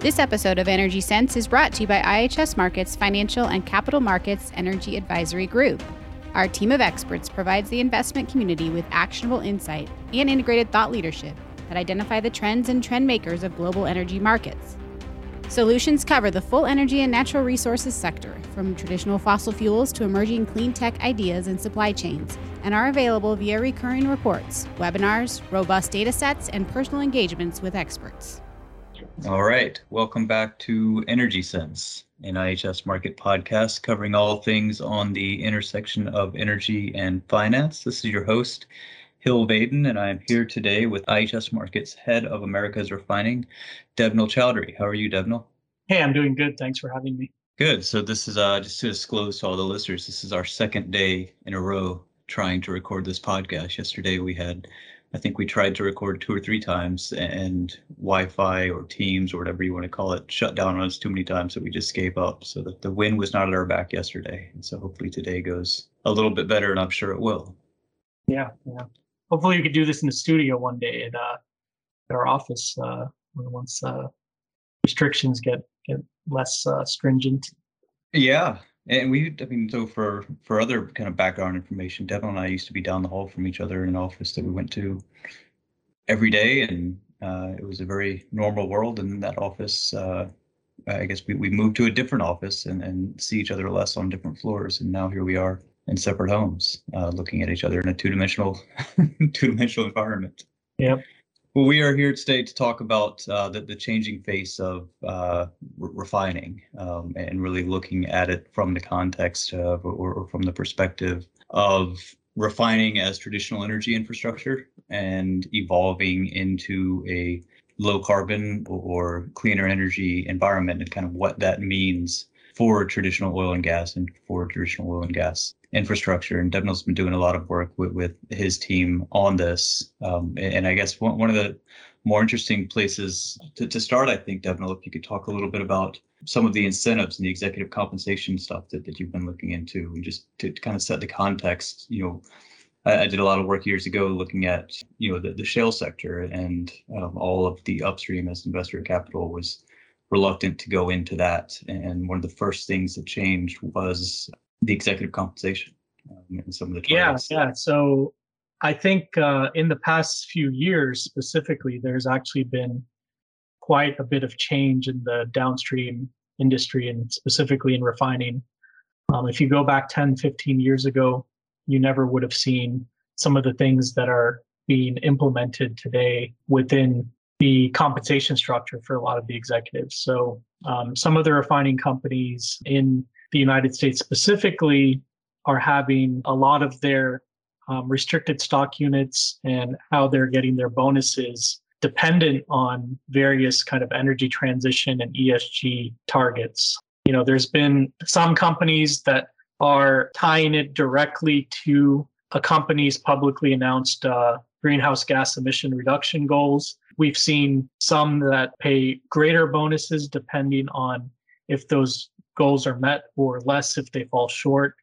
This episode of Energy Sense is brought to you by IHS Markit's Financial and Capital Markets Energy Advisory Group. Our team of experts provides the investment community with actionable insight and integrated thought leadership that identify the trends and trend makers of global energy markets. Solutions cover the full energy and natural resources sector, from traditional fossil fuels to emerging clean tech ideas and supply chains, and are available via recurring reports, webinars, robust data sets, and personal engagements with experts. All right. Welcome back to Energy Sense, an IHS Markit podcast covering all things on the intersection of energy and finance. This is your host, Hill Vaden, and I'm here today with IHS Markit's head of Americas Refining, Devnil Chowdhury. How are you, Devnil? Hey, I'm doing good. Thanks for having me. Good. So this is uh, just to disclose to all the listeners, this is our second day in a row trying to record this podcast. Yesterday we had, I think we tried to record two or three times, and Wi-Fi or Teams or whatever you want to call it shut down on us too many times that we just gave up. So that the wind was not at our back yesterday, and so hopefully today goes a little bit better, and I'm sure it will. Yeah, yeah hopefully we could do this in the studio one day at, uh, at our office uh, once uh, restrictions get get less uh, stringent. Yeah, and we, I mean, so for for other kind of background information, Devnil and I used to be down the hall from each other in an office that we went to every day, and uh, it was a very normal world in that office. Uh, I guess we, we moved to a different office and, and see each other less on different floors, and now here we are in separate homes, uh, looking at each other in a two-dimensional two-dimensional environment. Yep. Well, we are here today to talk about uh, the, the changing face of uh, re- refining um, and really looking at it from the context of or, or from the perspective of refining as traditional energy infrastructure and evolving into a low carbon or cleaner energy environment and kind of what that means for traditional oil and gas and for traditional oil and gas infrastructure. And Devnil's been doing a lot of work with, with his team on this. Um, and I guess one, one of the more interesting places to, to start, I think, Devnil, if you could talk a little bit about some of the incentives and the executive compensation stuff that, that you've been looking into and just to, to kind of set the context, you know, I, I, did a lot of work years ago looking at, you know, the, the shale sector and um, all of the upstream as investor capital was reluctant to go into that. And one of the first things that changed was the executive compensation um, and some of the targets. Yeah, yeah. So I think uh, in the past few years specifically, there's actually been quite a bit of change in the downstream industry and specifically in refining. Um, if you go back 10, 15 years ago, you never would have seen some of the things that are being implemented today within the compensation structure for a lot of the executives. So, um, some of the refining companies in the United States specifically are having a lot of their um, restricted stock units and how they're getting their bonuses dependent on various kind of energy transition and ESG targets. You know, there's been some companies that are tying it directly to a company's publicly announced uh, greenhouse gas emission reduction goals. We've seen some that pay greater bonuses depending on if those goals are met or less if they fall short.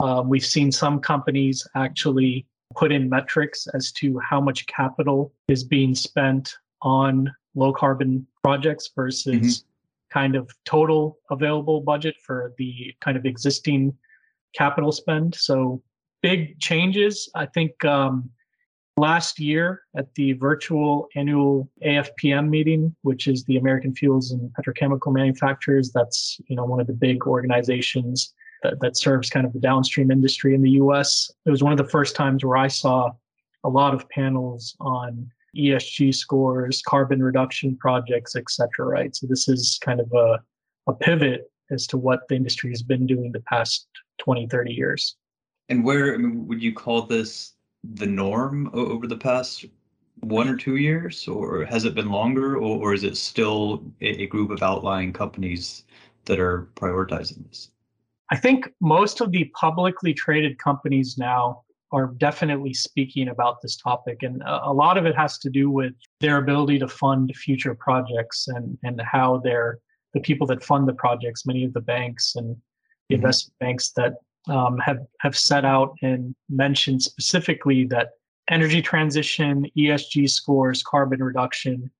Um, we've seen some companies actually put in metrics as to how much capital is being spent on low carbon projects versus mm-hmm. kind of total available budget for the kind of existing capital spend. So big changes. I think um, last year at the virtual annual AFPM meeting, which is the American Fuels and Petrochemical Manufacturers. That's you know one of the big organizations that, that serves kind of the downstream industry in the U.S. It was one of the first times where I saw a lot of panels on ESG scores, carbon reduction projects, et cetera. Right. So this is kind of a, a pivot as to what the industry has been doing the past 20, 30 years. And where I mean, would you call this the norm over the past one or two years, or has it been longer, or, or is it still a, a group of outlying companies that are prioritizing this? I think most of the publicly traded companies now are definitely speaking about this topic. And a, lot of it has to do with their ability to fund future projects and, and how they're the people that fund the projects, many of the banks and the mm-hmm. investment banks that um, have have set out and mentioned specifically that energy transition, ESG scores, carbon reduction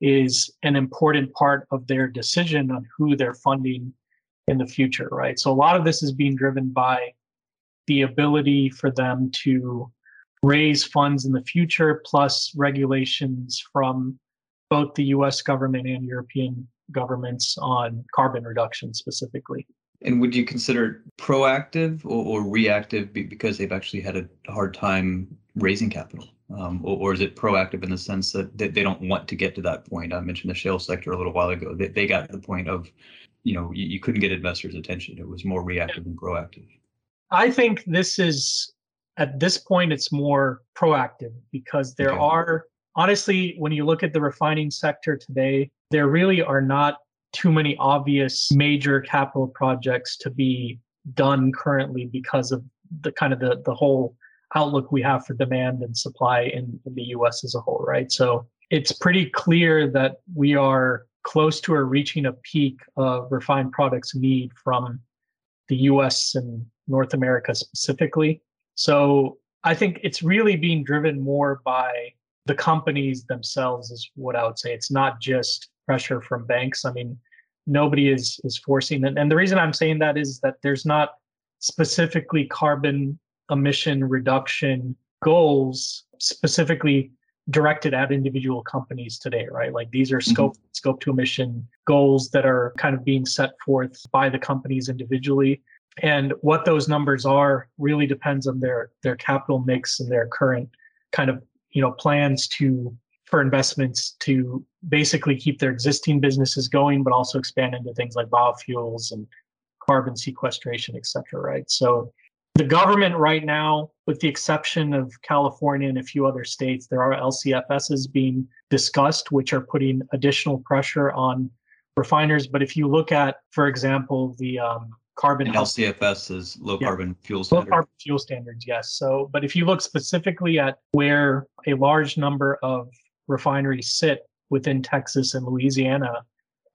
is an important part of their decision on who they're funding in the future, right? So a lot of this is being driven by the ability for them to raise funds in the future, plus regulations from both the US government and European governments on carbon reduction specifically. And would you consider proactive or, or reactive because they've actually had a hard time raising capital? Um, or, or, is it proactive in the sense that they, they, don't want to get to that point? I mentioned the shale sector a little while ago. They, they got to the point of, you know, you, you couldn't get investors' attention. It was more reactive than proactive. I think this is, at this point, it's more proactive because there okay. are, honestly, when you look at the refining sector today, there really are not too many obvious major capital projects to be done currently because of the kind of the, the whole outlook we have for demand and supply in, in the US as a whole, right? So it's pretty clear that we are close to or reaching a peak of refined products need from the US and North America specifically. So I think it's really being driven more by the companies themselves, is what I would say. It's not just pressure from banks. I mean, nobody is is forcing it. And the reason I'm saying that is that there's not specifically carbon emission reduction goals specifically directed at individual companies today, right? Like these are scope mm-hmm. scope two emission goals that are kind of being set forth by the companies individually. And what those numbers are really depends on their their capital mix and their current kind of you know plans to for investments to basically keep their existing businesses going, but also expand into things like biofuels and carbon sequestration, et cetera, right? So the government right now, with the exception of California and a few other states, there are LCFSs being discussed, which are putting additional pressure on refiners. But if you look at, for example, the um, carbon and LCFS is low yeah, carbon fuel standards. Low carbon fuel standards, yes. So, but if you look specifically at where a large number of refineries sit within Texas and Louisiana,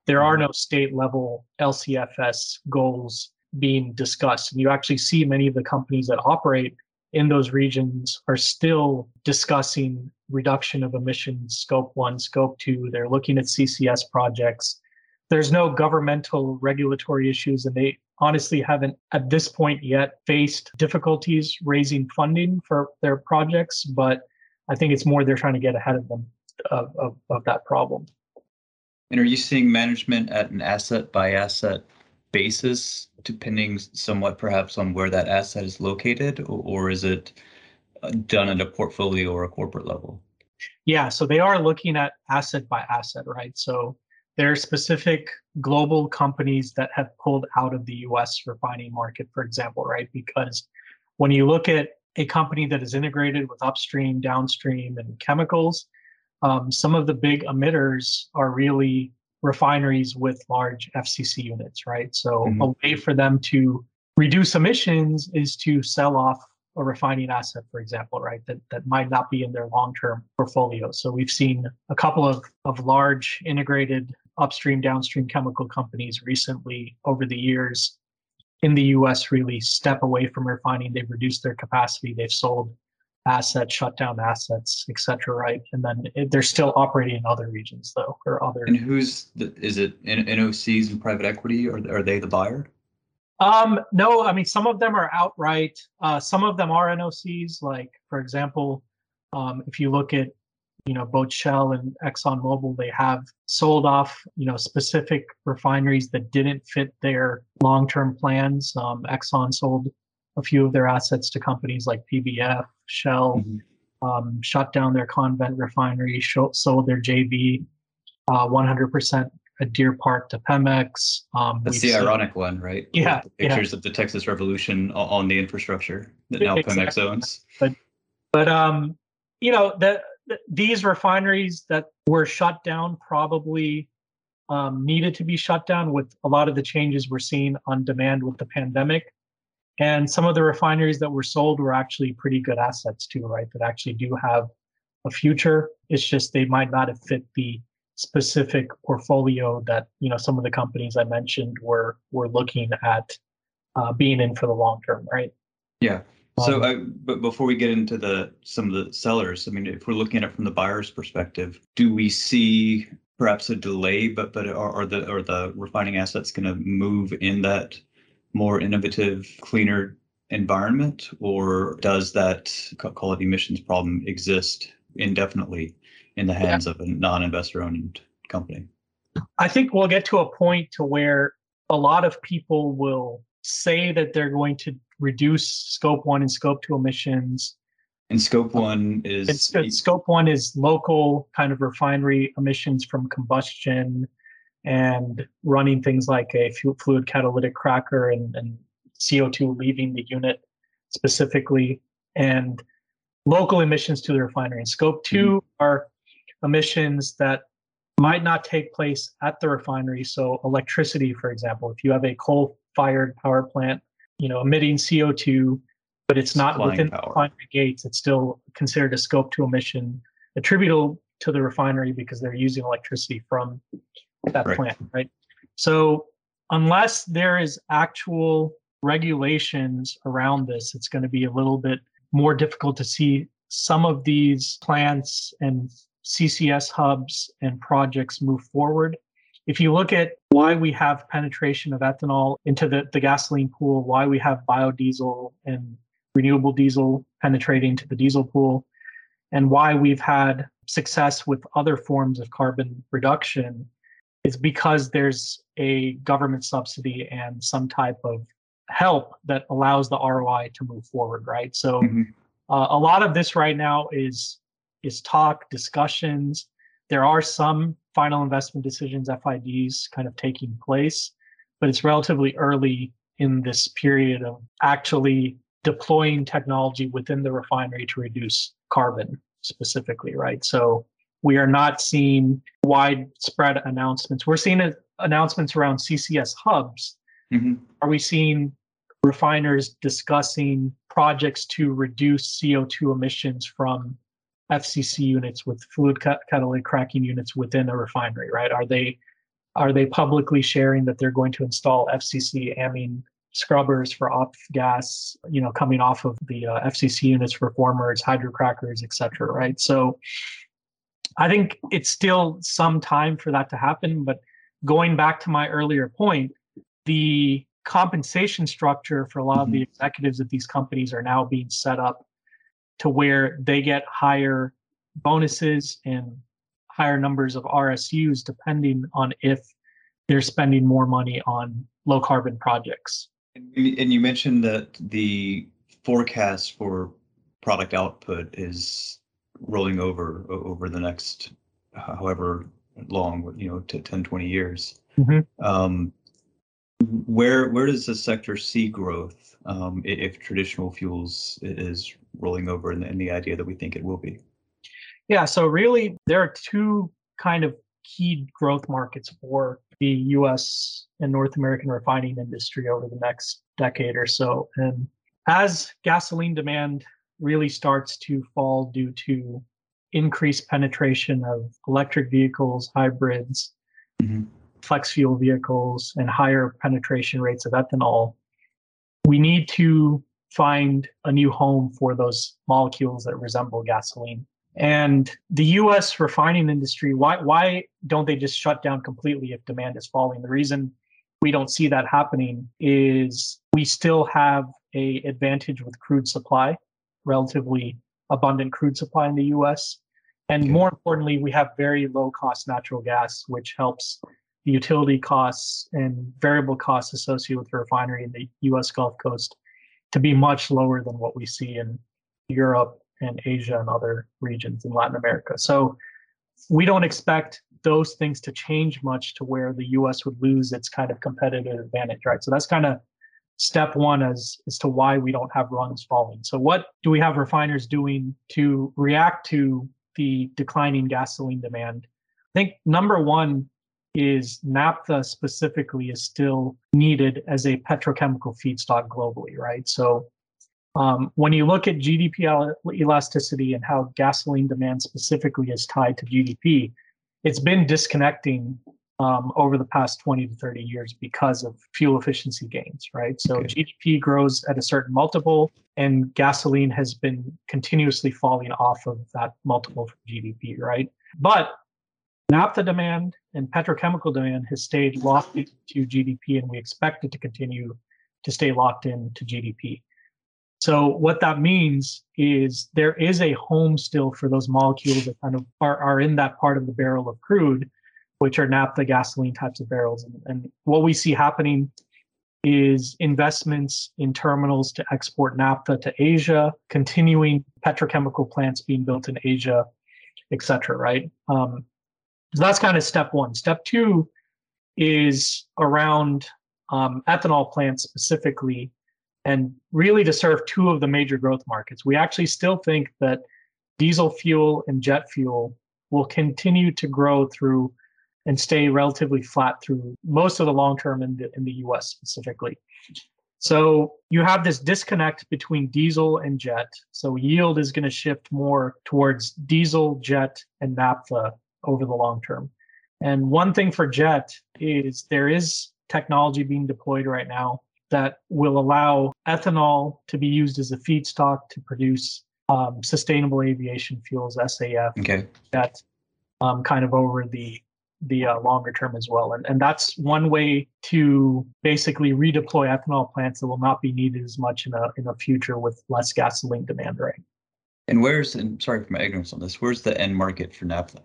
there are mm-hmm. no state level LCFS goals being discussed. And you actually see many of the companies that operate in those regions are still discussing reduction of emissions, scope one, scope two. They're looking at CCS projects. There's no governmental regulatory issues, and they honestly haven't at this point yet faced difficulties raising funding for their projects. But I think it's more they're trying to get ahead of them of, of, of that problem. And are you seeing management at an asset by asset basis, depending somewhat perhaps on where that asset is located, or, or is it uh, done at a portfolio or a corporate level? Yeah, so they are looking at asset by asset, right? So there are specific global companies that have pulled out of the US refining market, for example, right? Because when you look at a company that is integrated with upstream, downstream, and chemicals, um, some of the big emitters are really refineries with large FCC units, right? So mm-hmm. a way for them to reduce emissions is to sell off a refining asset, for example, right? That that might not be in their long-term portfolio. So we've seen a couple of, of large integrated upstream, downstream chemical companies recently over the years in the US really step away from refining. They've reduced their capacity. They've sold assets, shut down assets, et cetera, right? And then it, they're still operating in other regions though, or other. And who's the, is it NOCs and private equity, or are they the buyer? Um, no, I mean some of them are outright. Uh, some of them are NOCs. Like for example, um, if you look at you know both Shell and ExxonMobil, they have sold off you know specific refineries that didn't fit their long-term plans. Um, Exxon sold a few of their assets to companies like PBF, Shell, mm-hmm. um, shut down their Convent refinery, sold their JV uh, 100% at Deer Park to Pemex. Um, That's the seen, ironic one, right? Yeah. Pictures yeah. of the Texas Revolution on the infrastructure that now exactly. Pemex owns. But, but um, you know, the, the, these refineries that were shut down probably um, needed to be shut down with a lot of the changes we're seeing on demand with the pandemic. And some of the refineries that were sold were actually pretty good assets too, right? That actually do have a future. It's just they might not have fit the specific portfolio that you know some of the companies I mentioned were were looking at uh, being in for the long term, right? Yeah. So, um, but before we get into the some of the sellers, I mean, if we're looking at it from the buyer's perspective, do we see perhaps a delay, but but are, are the are the refining assets going to move in that more innovative, cleaner environment, or does that call it emissions problem exist indefinitely in the hands yeah. of a non-investor owned company? I think we'll get to a point to where a lot of people will say that they're going to reduce scope one and scope two emissions. And scope one is it's, it's scope one is local kind of refinery emissions from combustion and running things like a fluid catalytic cracker and, and CO2 leaving the unit specifically, and local emissions to the refinery. And scope 2 mm-hmm. are emissions that might not take place at the refinery. So electricity, for example, if you have a coal-fired power plant, you know, emitting CO2, but it's not within power. the refinery gates, it's still considered a scope two emission attributable to the refinery because they're using electricity from that right. plant, right? So unless there is actual regulations around this, it's going to be a little bit more difficult to see some of these plants and CCS hubs and projects move forward. If you look at why we have penetration of ethanol into the, the gasoline pool, why we have biodiesel and renewable diesel penetrating to the diesel pool, and why we've had success with other forms of carbon reduction, is because there's a government subsidy and some type of help that allows the ROI to move forward, right? So mm-hmm. uh, a lot of this right now is is talk, discussions. There are some final investment decisions, FIDs, kind of taking place, but it's relatively early in this period of actually deploying technology within the refinery to reduce carbon specifically, right? So we are not seeing widespread announcements. We're seeing announcements around CCS hubs. Mm-hmm. Are we seeing refiners discussing projects to reduce CO2 emissions from FCC units with fluid catalytic cracking units within a refinery, right? Are they are they publicly sharing that they're going to install FCC amine scrubbers for off gas, you know, coming off of the uh, FCC units, reformers, hydrocrackers, et cetera, right? So I think it's still some time for that to happen. But going back to my earlier point, the compensation structure for a lot mm-hmm. of the mm-hmm. executives of these companies are now being set up to where they get higher bonuses and higher numbers of RSUs depending on if they're spending more money on low carbon projects. And you mentioned that the forecast for product output is rolling over over the next however long, you know, to 10, 20 years. Mm-hmm. Um, where where does the sector see growth um, if traditional fuels is rolling over in the, in the idea that we think it will be? Yeah, so really there are two kind of key growth markets for the US and North American refining industry over the next decade or so. And as gasoline demand really starts to fall due to increased penetration of electric vehicles, hybrids, mm-hmm. flex fuel vehicles, and higher penetration rates of ethanol, we need to find a new home for those molecules that resemble gasoline. And the US refining industry, why, why don't they just shut down completely if demand is falling? The reason we don't see that happening is we still have a advantage with crude supply relatively abundant crude supply in the US. And okay. more importantly, we have very low cost natural gas, which helps the utility costs and variable costs associated with the refinery in the US Gulf Coast to be much lower than what we see in Europe and Asia and other regions in Latin America. So we don't expect those things to change much to where the US would lose its kind of competitive advantage, right? So that's kind of step one as, as to why we don't have runs falling. So, what do we have refiners doing to react to the declining gasoline demand? I think number one is naphtha specifically is still needed as a petrochemical feedstock globally, right? So, um, when you look at GDP elasticity and how gasoline demand specifically is tied to GDP, it's been disconnecting um, over the past 20 to 30 years because of fuel efficiency gains, right? So okay. GDP grows at a certain multiple, and gasoline has been continuously falling off of that multiple from GDP, right? But naphtha demand and petrochemical demand has stayed locked into GDP, and we expect it to continue to stay locked into GDP. So what that means is there is a home still for those molecules that kind of are, are in that part of the barrel of crude, which are naphtha gasoline types of barrels. And, and what we see happening is investments in terminals to export naphtha to Asia, continuing petrochemical plants being built in Asia, et cetera, right? Um, so that's kind of step one. Step two is around um, ethanol plants specifically, and really to serve two of the major growth markets. We actually still think that diesel fuel and jet fuel will continue to grow through and stay relatively flat through most of the long term in the, in the US specifically. So you have this disconnect between diesel and jet. So yield is going to shift more towards diesel, jet, and naphtha over the long term. And one thing for jet is there is technology being deployed right now that will allow ethanol to be used as a feedstock to produce um, sustainable aviation fuels (SAF). Okay. That um, kind of over the the uh, longer term as well, and and that's one way to basically redeploy ethanol plants that will not be needed as much in a in a future with less gasoline demand, right? And where's and sorry for my ignorance on this. Where's the end market for naphtha?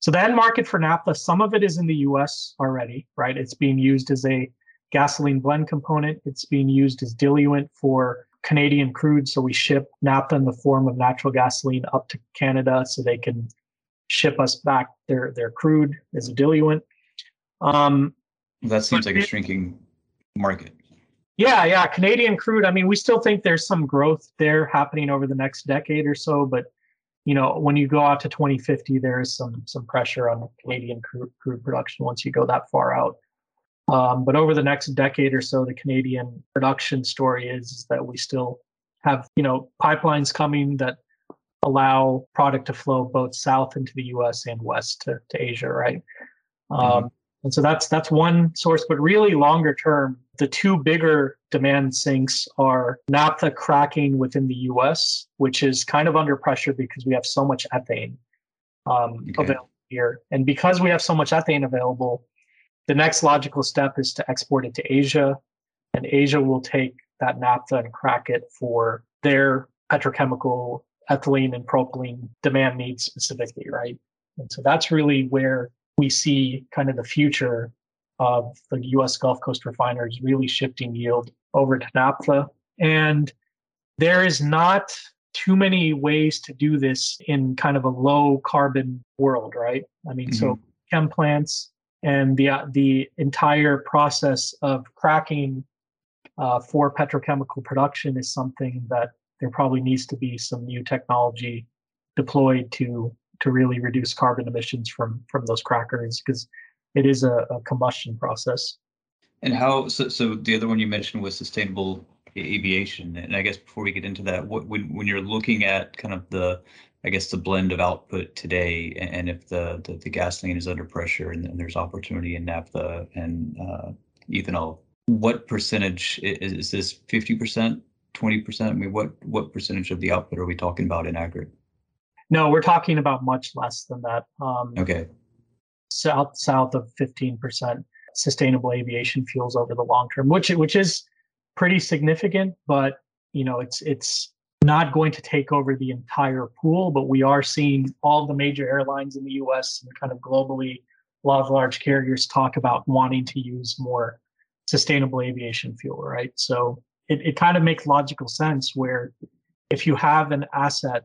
So the end market for naphtha, some of it is in the U.S. already, right? It's being used as a gasoline blend component. It's being used as diluent for Canadian crude. So we ship naphtha in the form of natural gasoline up to Canada so they can ship us back their, their crude as a diluent. Um, that seems like a shrinking market. Yeah, yeah. Canadian crude, I mean, we still think there's some growth there happening over the next decade or so, but you know, when you go out to 2050, there is some some pressure on Canadian crude, crude production once you go that far out. Um, but over the next decade or so, the Canadian production story is, is that we still have, you know, pipelines coming that allow product to flow both south into the U.S. and west to, to Asia, right? Um, mm-hmm. And so that's that's one source. But really, longer term, the two bigger demand sinks are naphtha cracking within the U.S., which is kind of under pressure because we have so much ethane um, okay. available here, and because we have so much ethane available, the next logical step is to export it to Asia, and Asia will take that naphtha and crack it for their petrochemical ethylene and propylene demand needs specifically, right? And so that's really where we see kind of the future of the US Gulf Coast refiners really shifting yield over to naphtha. And there is not too many ways to do this in kind of a low carbon world, right? I mean, mm-hmm. so chem plants, and the uh, the entire process of cracking uh, for petrochemical production is something that there probably needs to be some new technology deployed to to really reduce carbon emissions from from those crackers because it is a, a, combustion process. And how so? So the other one you mentioned was sustainable aviation, and I guess before we get into that, what when when you're looking at kind of the I guess the blend of output today, and if the the, the gasoline is under pressure and, and there's opportunity in naphtha and uh, ethanol, what percentage is, is this? Fifty percent, twenty percent? I mean, what what percentage of the output are we talking about in aggregate? No, we're talking about much less than that. Um, okay. South south of fifteen percent sustainable aviation fuels over the long term, which which is pretty significant, but you know it's it's not going to take over the entire pool, but we are seeing all the major airlines in the US and kind of globally, a lot of large carriers talk about wanting to use more sustainable aviation fuel, right? So it, it kind of makes logical sense where if you have an asset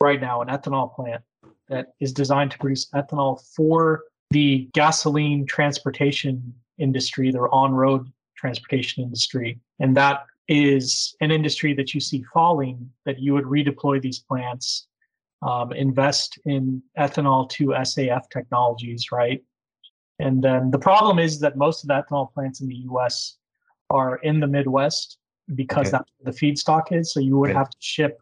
right now, an ethanol plant that is designed to produce ethanol for the gasoline transportation industry, the on road transportation industry, and that is an industry that you see falling, that you would redeploy these plants, um, invest in ethanol to SAF technologies, right? And then the problem is that most of the ethanol plants in the US are in the Midwest because okay. that's where the feedstock is. So you would okay. have to ship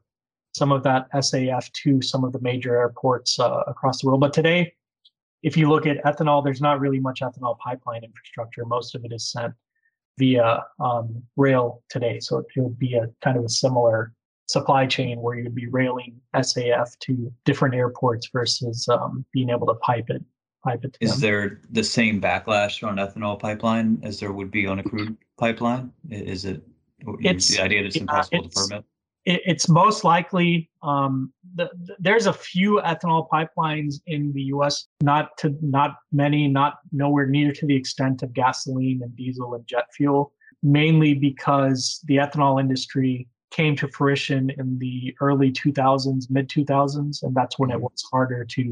some of that SAF to some of the major airports uh, across the world. But today, if you look at ethanol, there's not really much ethanol pipeline infrastructure. Most of it is sent via um, rail today. So it would be a kind of a similar supply chain where you'd be railing SAF to different airports versus um, being able to pipe it pipe it. Is them. there the same backlash on ethanol pipeline as there would be on a crude pipeline? Is it It's- the idea that it's yeah, impossible to permit? it, it's most likely um, the, the- there's a few ethanol pipelines in the U.S. Not to not many, not nowhere near to the extent of gasoline and diesel and jet fuel. Mainly because the ethanol industry came to fruition in the early 2000s, mid 2000s, and that's when it was harder to,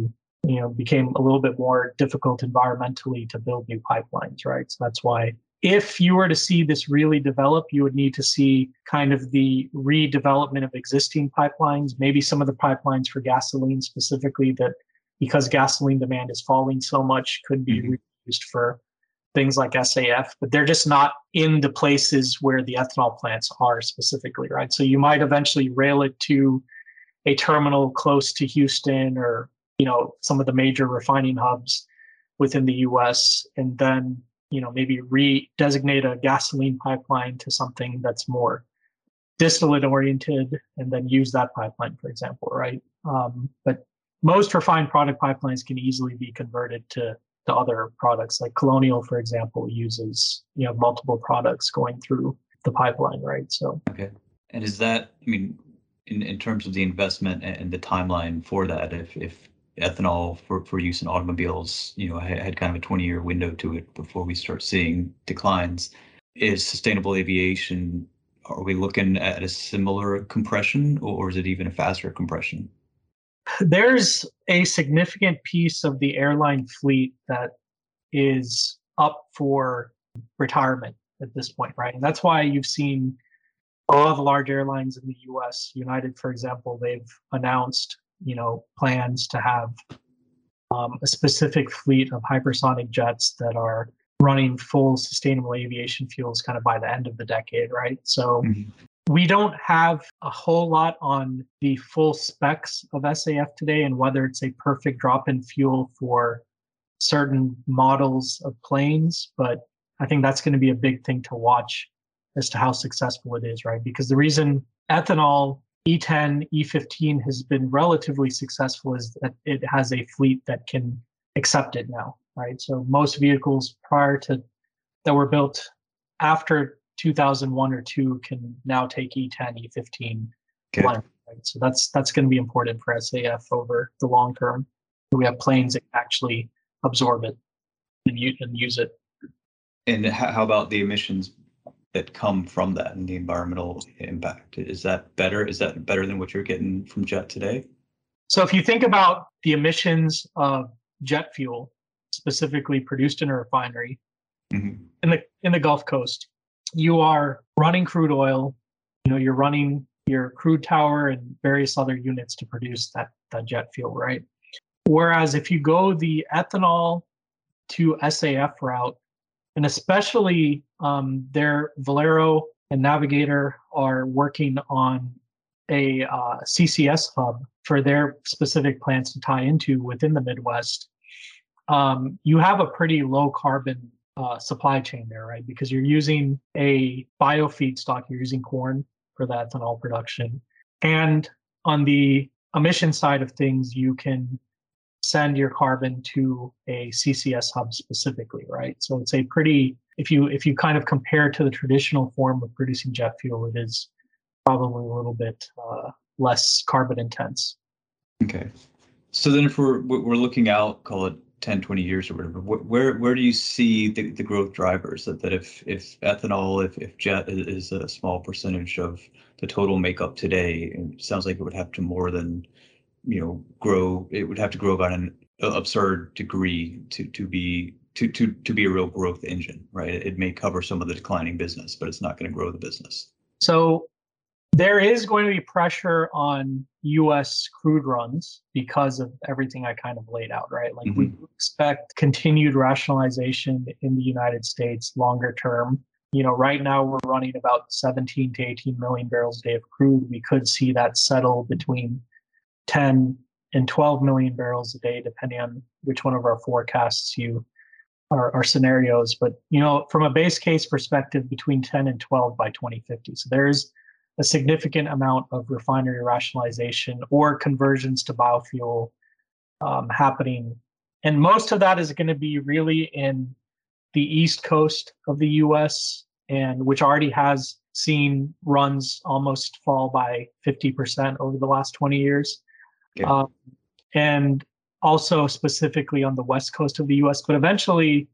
you know, became a little bit more difficult environmentally to build new pipelines, right? So that's why if you were to see this really develop, you would need to see kind of the redevelopment of existing pipelines, maybe some of the pipelines for gasoline specifically that because gasoline demand is falling so much could be Mhm. reused for things like SAF, but they're just not in the places where the ethanol plants are specifically, right? So you might eventually rail it to a terminal close to Houston or, you know, some of the major refining hubs within the US and then you know maybe re-designate a gasoline pipeline to something that's more distillate oriented and then use that pipeline for example right? Um, but most refined product pipelines can easily be converted to to other products. Like colonial for example uses you know multiple products going through the pipeline right? So Okay. And is that, I mean, in, in terms of the investment and, the timeline for that, if, if ethanol for, for use in automobiles, you know, had, had kind of a 20 year window to it before we start seeing declines, is sustainable aviation, are we looking at a similar compression or is it even a faster compression? there's a significant piece of the airline fleet that is up for retirement at this point, right? And that's why you've seen all the large airlines in the US, United, for example, they've announced, you know, plans to have um, a specific fleet of hypersonic jets that are running full sustainable aviation fuels kind of by the end of the decade, right? So we don't have a whole lot on the full specs of SAF today and whether it's a perfect drop in fuel for certain models of planes, but I think that's going to be a big thing to watch as to how successful it is, right? Because the reason ethanol E10, E15 has been relatively successful is that it has a fleet that can accept it now, right? So most vehicles prior to that were built after 2001 or 2 can now take E E10, E15 Okay. right? So that's that's going to be important for SAF over the long term. We have planes that actually absorb it and, u- and use it. And how about the emissions that come from that and the environmental impact? Is that better? Is that better than what you're getting from jet today? So if you think about the emissions of jet fuel, specifically produced in a refinery Mhm. in the in the Gulf Coast, you are running crude oil. You know, you're running your crude tower and various other units to produce that that jet fuel, right? Whereas if you go the ethanol to SAF route, and especially um, their Valero and Navigator are working on a uh, CCS hub for their specific plants to tie into within the Midwest, um, you have a pretty low carbon uh, supply chain there, right? Because you're using a bio feedstock, you're using corn for the ethanol production. And on the emission side of things, you can send your carbon to a CCS hub specifically, right? So it's a pretty if you if you kind of compare to the traditional form of producing jet fuel, it is probably a little bit uh, less carbon intense. Okay. So then if we're, we're looking out, call it 10, 20 years or whatever, where, where do you see the, the growth drivers that, that if, if ethanol, if, if jet is a small percentage of the total makeup today, it sounds like it would have to more than, you know, grow, it would have to grow about an absurd degree to, to be, to, to, to be a real growth engine, right? It may cover some of the declining business, but it's not going to grow the business. So there is going to be pressure on US crude runs because of everything I kind of laid out, right? Like we mm-hmm. expect continued rationalization in the United States longer term. You know, right now we're running about 17 to 18 million barrels a day of crude. We could see that settle between 10 and 12 million barrels a day, depending on which one of our forecasts you our, our scenarios. But you know, from a base case perspective, between 10 and 12 by 2050. So there's a significant amount of refinery rationalization or conversions to biofuel um, happening and most of that is going to be really in the east coast of the U.S. and which already has seen runs almost fall by 50% over the last 20 years. Okay. Um, and also specifically on the west coast of the US. But eventually,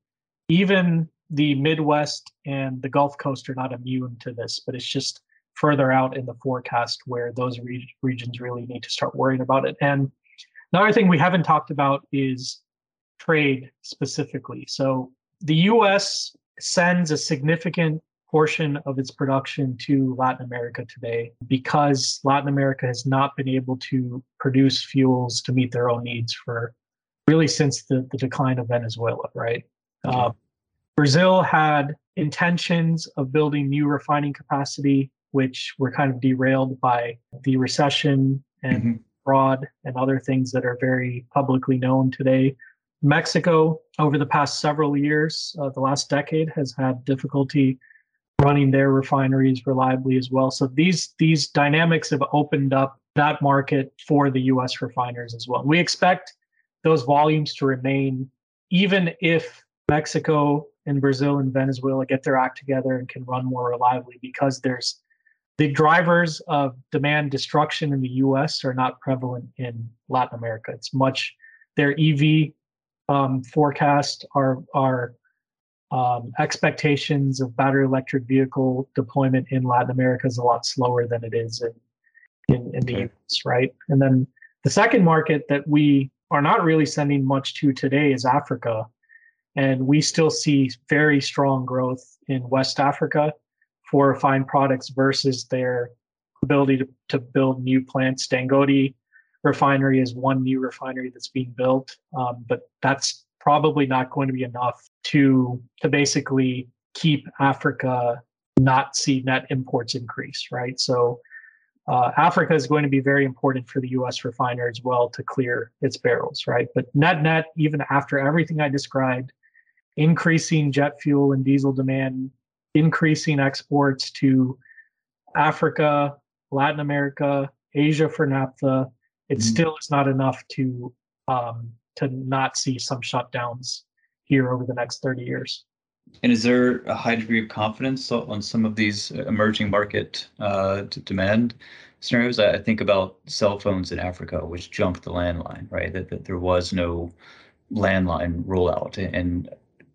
even the Midwest and the Gulf Coast are not immune to this, but it's just further out in the forecast where those re- regions really need to start worrying about it. And another thing we haven't talked about is trade specifically. So the US sends a significant portion of its production to Latin America today because Latin America has not been able to produce fuels to meet their own needs for really since the, the decline of Venezuela, right? Okay. Uh, Brazil had intentions of building new refining capacity, which were kind of derailed by the recession and mm-hmm. fraud and other things that are very publicly known today. Mexico, over the past several years, uh, the last decade, has had difficulty running their refineries reliably as well. So these these dynamics have opened up that market for the U.S. refiners as well. We expect those volumes to remain even if Mexico and Brazil and Venezuela get their act together and can run more reliably because there's the drivers of demand destruction in the US are not prevalent in Latin America. It's much their EV um, forecast are are um, expectations of battery electric vehicle deployment in Latin America is a lot slower than it is in in, in the US, right? And then the second market that we are not really sending much to today is Africa. And we still see very strong growth in West Africa for refined products versus their ability to, to build new plants. Dangote refinery is one new refinery that's being built, um, but that's probably not going to be enough to to basically keep Africa not see net imports increase, right? So uh, Africa is going to be very important for the U.S. refiner as well to clear its barrels, right? But net net, even after everything I described, increasing jet fuel and diesel demand, increasing exports to Africa, Latin America, Asia for naphtha, it mm-hmm. still is not enough to um, to not see some shutdowns here over the next 30 years. And is there a high degree of confidence on some of these emerging market uh, demand scenarios? I think about cell phones in Africa, which jumped the landline, right? That, that there was no landline rollout, and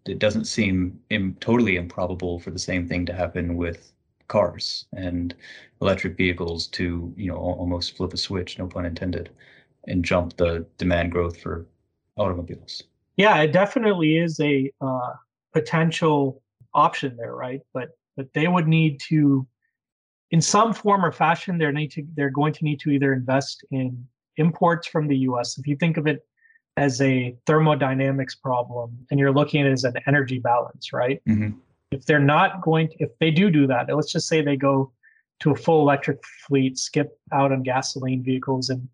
it doesn't seem Im- totally improbable for the same thing to happen with cars and electric vehicles to you know almost flip a switch, no pun intended, and jump the demand growth for automobiles. Yeah, it definitely is a uh, potential option there, right? But but they would need to, in some form or fashion, they're need to they're going to need to either invest in imports from the U.S. If you think of it as a thermodynamics problem and you're looking at it as an energy balance, right? Mm-hmm. If they're not going, to, if they do do that, let's just say they go to a full electric fleet, skip out on gasoline vehicles, and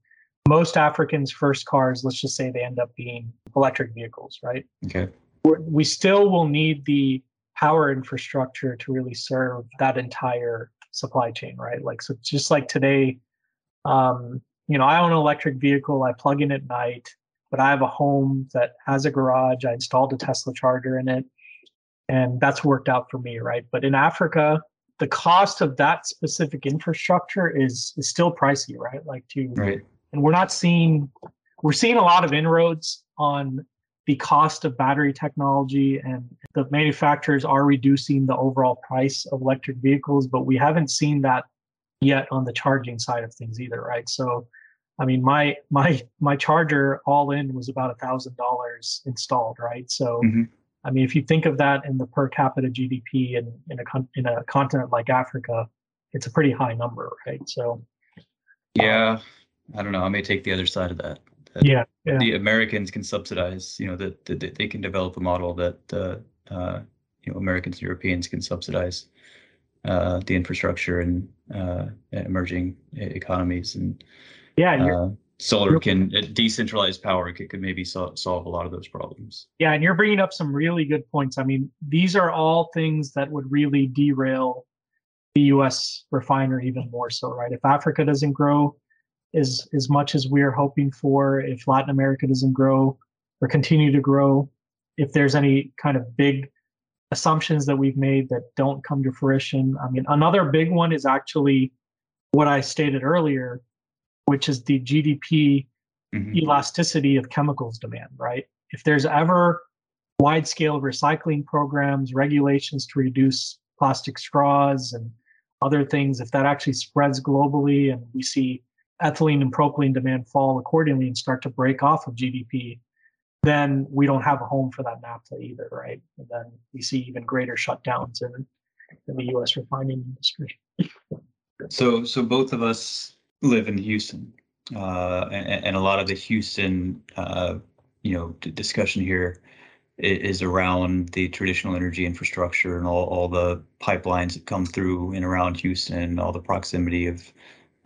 most Africans' first cars, let's just say they end up being electric vehicles, right? Okay. We're, we still will need the power infrastructure to really serve that entire supply chain, right? Like, so just like today, um, you know, I own an electric vehicle, I plug in at night, but I have a home that has a garage. I installed a Tesla charger in it, and that's worked out for me, right? But in Africa, the cost of that specific infrastructure is is still pricey, right? Like to right and we're not seeing we're seeing a lot of inroads on the cost of battery technology and the manufacturers are reducing the overall price of electric vehicles but we haven't seen that yet on the charging side of things either right? So i mean my my my charger all in was about a thousand dollars installed right? So mm-hmm. i mean if you think of that in the per capita gdp in in a in a continent like africa it's a pretty high number right? So yeah I don't know. I may take the other side of that. that yeah, yeah, The Americans can subsidize. You know that, that they can develop a model that uh, uh, you know Americans and Europeans can subsidize uh, the infrastructure in uh, emerging economies and yeah. Uh, solar can decentralized power could, could maybe so, solve a lot of those problems. Yeah, and you're bringing up some really good points. I mean, these are all things that would really derail the U.S. refinery even more so, right? If Africa doesn't grow, as as much as we're hoping for if Latin America doesn't grow or continue to grow. If there's any kind of big assumptions that we've made that don't come to fruition. I mean, another big one is actually what I stated earlier, which is the GDP mm-hmm. elasticity of chemicals demand, right? If there's ever wide scale recycling programs, regulations to reduce plastic straws and other things, if that actually spreads globally and we see ethylene and propylene demand fall accordingly and start to break off of GDP, then we don't have a home for that naphtha either, right? And then we see even greater shutdowns in, in the U.S. refining industry. So, so both of us live in Houston, uh, and, and, a lot of the Houston, uh, you know, discussion here is around the traditional energy infrastructure and all, all the pipelines that come through and around Houston, all the proximity of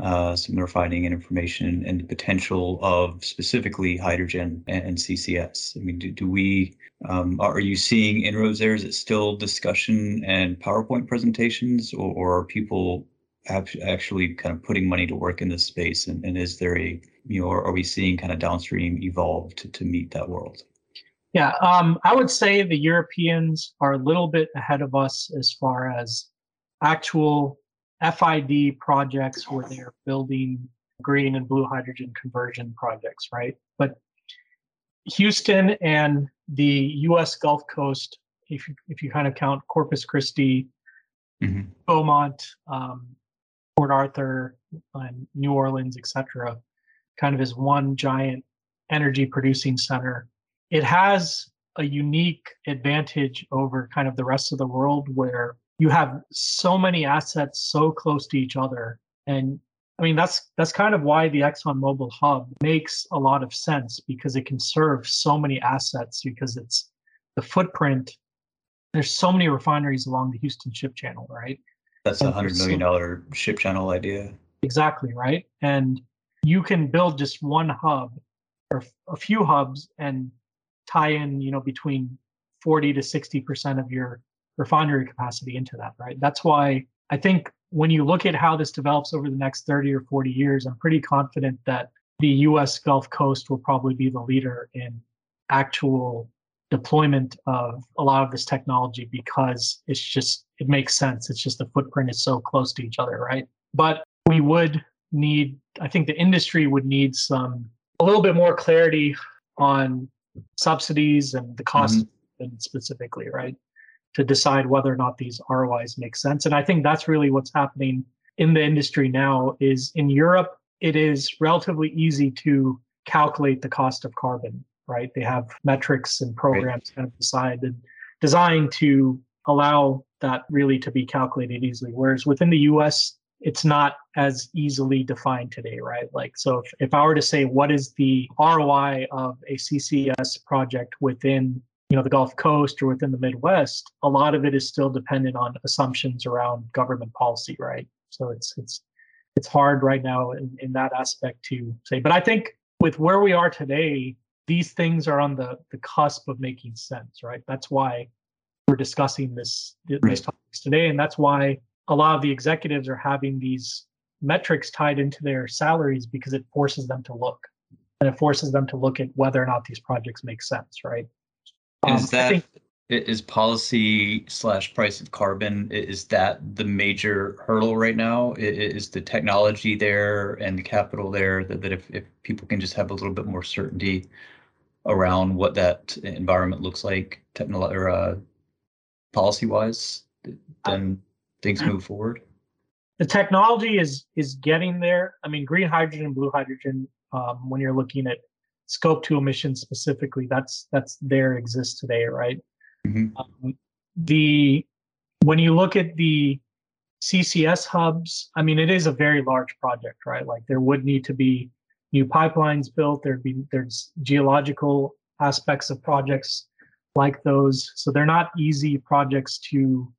uh, some refining and information and the potential of specifically hydrogen and, and CCS. I mean, do, do we, um, are you seeing inroads there? Is it still discussion and PowerPoint presentations or, or are people actually kind of putting money to work in this space? And, and is there a, you know, are we seeing kind of downstream evolve to, to meet that world? Yeah, um, I would say the Europeans are a little bit ahead of us as far as actual FID projects where they're building green and blue hydrogen conversion projects, right? But Houston and the U.S. Gulf Coast, if you, if you kind of count Corpus Christi, mm-hmm. Beaumont, um, Port Arthur, and New Orleans, etc., kind of is one giant energy producing center. It has a unique advantage over kind of the rest of the world where you have so many assets so close to each other. And i mean that's that's kind of why the Exxon exxonmobil hub makes a lot of sense because it can serve so many assets because it's the footprint. There's so many refineries along the houston ship channel right? That's a hundred million dollar ship channel idea. Exactly right? And you can build just one hub or a few hubs and tie in you know between 40 to 60 percent of your refinery capacity into that, right? That's why I think when you look at how this develops over the next 30 or 40 years, I'm pretty confident that the US Gulf Coast will probably be the leader in actual deployment of a lot of this technology because it's just it makes sense. It's just the footprint is so close to each other, right? But we would need I think the industry would need some a little bit more clarity on subsidies and the cost mm-hmm. specifically, right? To decide whether or not these ROIs make sense. And I think that's really what's happening in the industry now is in Europe, it is relatively easy to calculate the cost of carbon, right? They have metrics and programs right. kind of decided designed to allow that really to be calculated easily. Whereas within the US, it's not as easily defined today, right? Like, so if, if I were to say, what is the ROI of a CCS project within you know the Gulf Coast or within the Midwest, a lot of it is still dependent on assumptions around government policy, right? So it's it's it's hard right now in, in that aspect to say. But I think with where we are today, these things are on the the cusp of making sense, right? That's why we're discussing this these topics today, and that's why a lot of the executives are having these metrics tied into their salaries because it forces them to look and it forces them to look at whether or not these projects make sense, right? Is um, that think, is policy slash price of carbon? Is that the major hurdle right now? Is the technology there and the capital there that, that if, if people can just have a little bit more certainty around what that environment looks like, technolo- or uh, policy wise, then things move forward? The technology is is getting there. I mean, green hydrogen, blue hydrogen. Um, when you're looking at scope two emissions specifically that's that's there exists today right? Mm-hmm. um, the when you look at the ccs hubs i mean it is a very large project right? Like there would need to be new pipelines built there'd be there's geological aspects of projects like those. So they're not easy projects to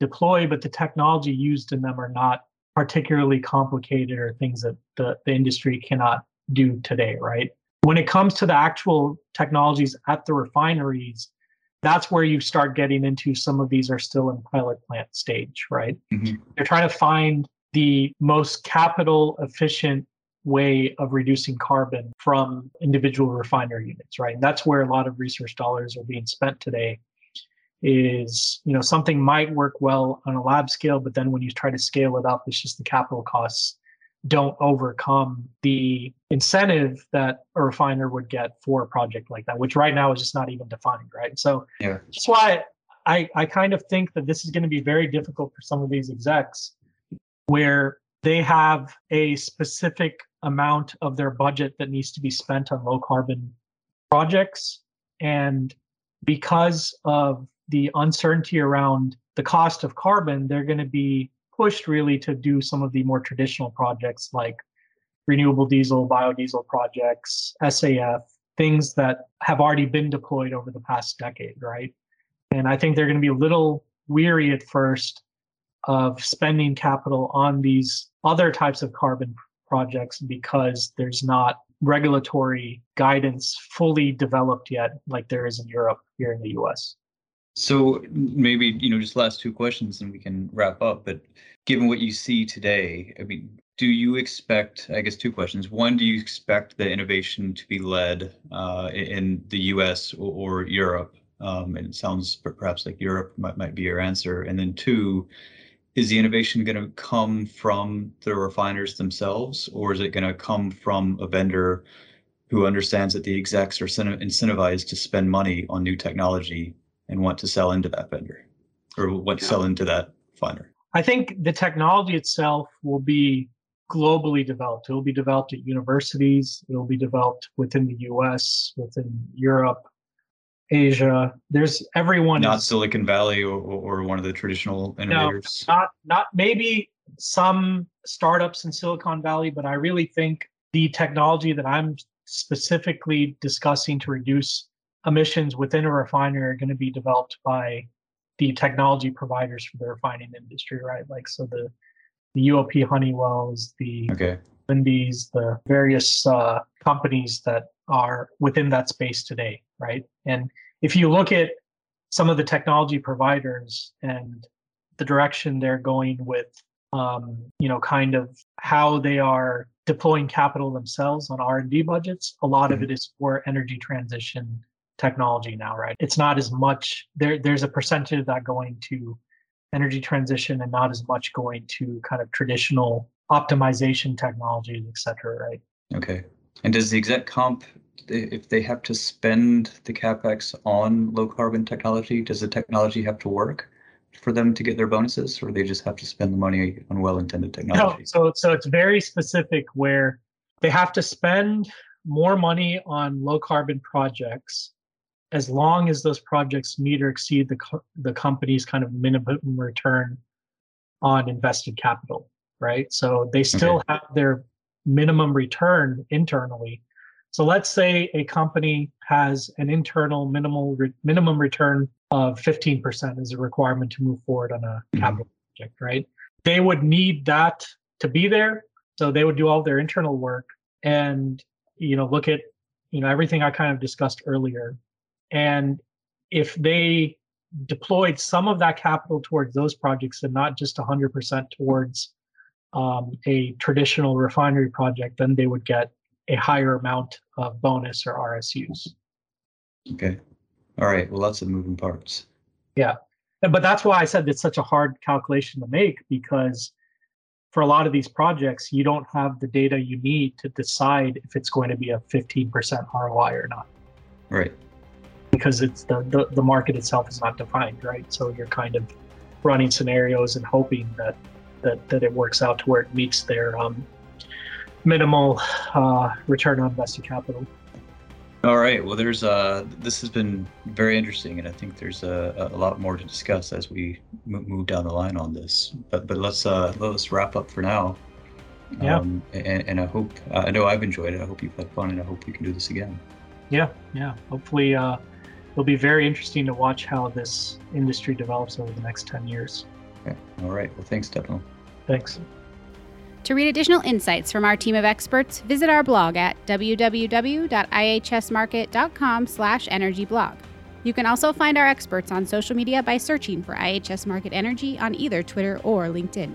deploy but the technology used in them are not particularly complicated or things that the, the industry cannot do today right when it comes to the actual technologies at the refineries, that's where you start getting into some of these are still in pilot plant stage, right? Mm-hmm. You're trying to find the most capital efficient way of reducing carbon from individual refinery units, right? And that's where a lot of research dollars are being spent today. Is you know something might work well on a lab scale, but then when you try to scale it up, it's just the capital costs don't overcome the incentive that a refiner would get for a project like that, which right now is just not even defined, right? So yeah. that's why I, I kind of think that this is going to be very difficult for some of these execs where they have a specific amount of their budget that needs to be spent on low carbon projects. And because of the uncertainty around the cost of carbon, they're going to be pushed really to do some of the more traditional projects like renewable diesel, biodiesel projects, SAF, things that have already been deployed over the past decade, right? And I think they're going to be a little weary at first of spending capital on these other types of carbon projects because there's not regulatory guidance fully developed yet like there is in Europe here in the US. So maybe, you know, just last two questions and we can wrap up. But given what you see today, I mean, do you expect, I guess, two questions. One, do you expect the innovation to be led uh, in the US or, or Europe? Um, and it sounds perhaps like Europe might, might be your answer. And then two, is the innovation going to come from the refiners themselves, or is it going to come from a vendor who understands that the execs are incentivized to spend money on new technology and want to sell into that vendor or want to sell into that refiner? I think the technology itself will be globally developed. It will be developed at universities. It will be developed within the U.S., within Europe, Asia. There's everyone. Not is, Silicon Valley or, or one of the traditional innovators. No, not not maybe some startups in Silicon Valley, but I really think the technology that I'm specifically discussing to reduce emissions within a refinery are going to be developed by the technology providers for the refining industry, right? Like so the the UOP Honeywells, the okay. Linde's, the various uh, companies that are within that space today, right? And if you look at some of the technology providers and the direction they're going with, um, you know, kind of how they are deploying capital themselves on R&D budgets, a lot mm-hmm. of it is for energy transition technology now, right? It's not as much there. There's a percentage of that going to energy transition and not as much going to kind of traditional optimization technologies, et cetera, right? Okay. And does the exec comp if they have to spend the capex on low carbon technology, does the technology have to work for them to get their bonuses, or they just have to spend the money on well-intended technology? No, so so it's very specific where they have to spend more money on low carbon projects as long as those projects meet or exceed the co- the company's kind of minimum return on invested capital, right? So they still okay. have their minimum return internally so let's say a company has an internal minimal re- minimum return of 15% as a requirement to move forward on a mm-hmm. capital project, right? They would need that to be there. So they would do all their internal work and you know look at you know everything I kind of discussed earlier. And if they deployed some of that capital towards those projects and not just 100% towards um, a traditional refinery project, then they would get a higher amount of bonus or RSUs. Okay. All right. Well, lots of moving parts. Yeah. But that's why I said it's such a hard calculation to make because for a lot of these projects, you don't have the data you need to decide if it's going to be a 15% ROI or not. Right. Because it's the, the, the market itself is not defined, right? So you're kind of running scenarios and hoping that that, that it works out to where it meets their um, minimal uh, return on invested capital. All right. Well, there's uh, this has been very interesting, and I think there's a, a lot more to discuss as we move down the line on this. But but let's uh, let's wrap up for now. Yeah. Um, and, and I hope I know I've enjoyed it. I hope you've had fun, and I hope we can do this again. Yeah. Yeah. Hopefully, uh, it'll be very interesting to watch how this industry develops over the next ten years. Okay. All right. Well, thanks, Stefano. Thanks. To read additional insights from our team of experts, visit our blog at www.ihsmarkit.com/energyblog. You can also find our experts on social media by searching for IHS Markit Energy on either Twitter or LinkedIn.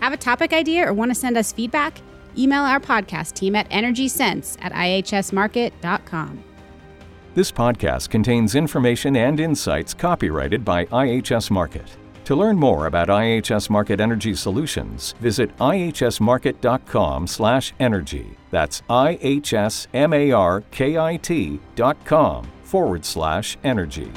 Have a topic idea or want to send us feedback? Email our podcast team at energysense at ihsmarkit.com. This podcast contains information and insights copyrighted by IHS Markit. To learn more about IHS Markit Energy Solutions, visit ihsmarkit.com/energy. That's ihsmarkit.com forward slash energy.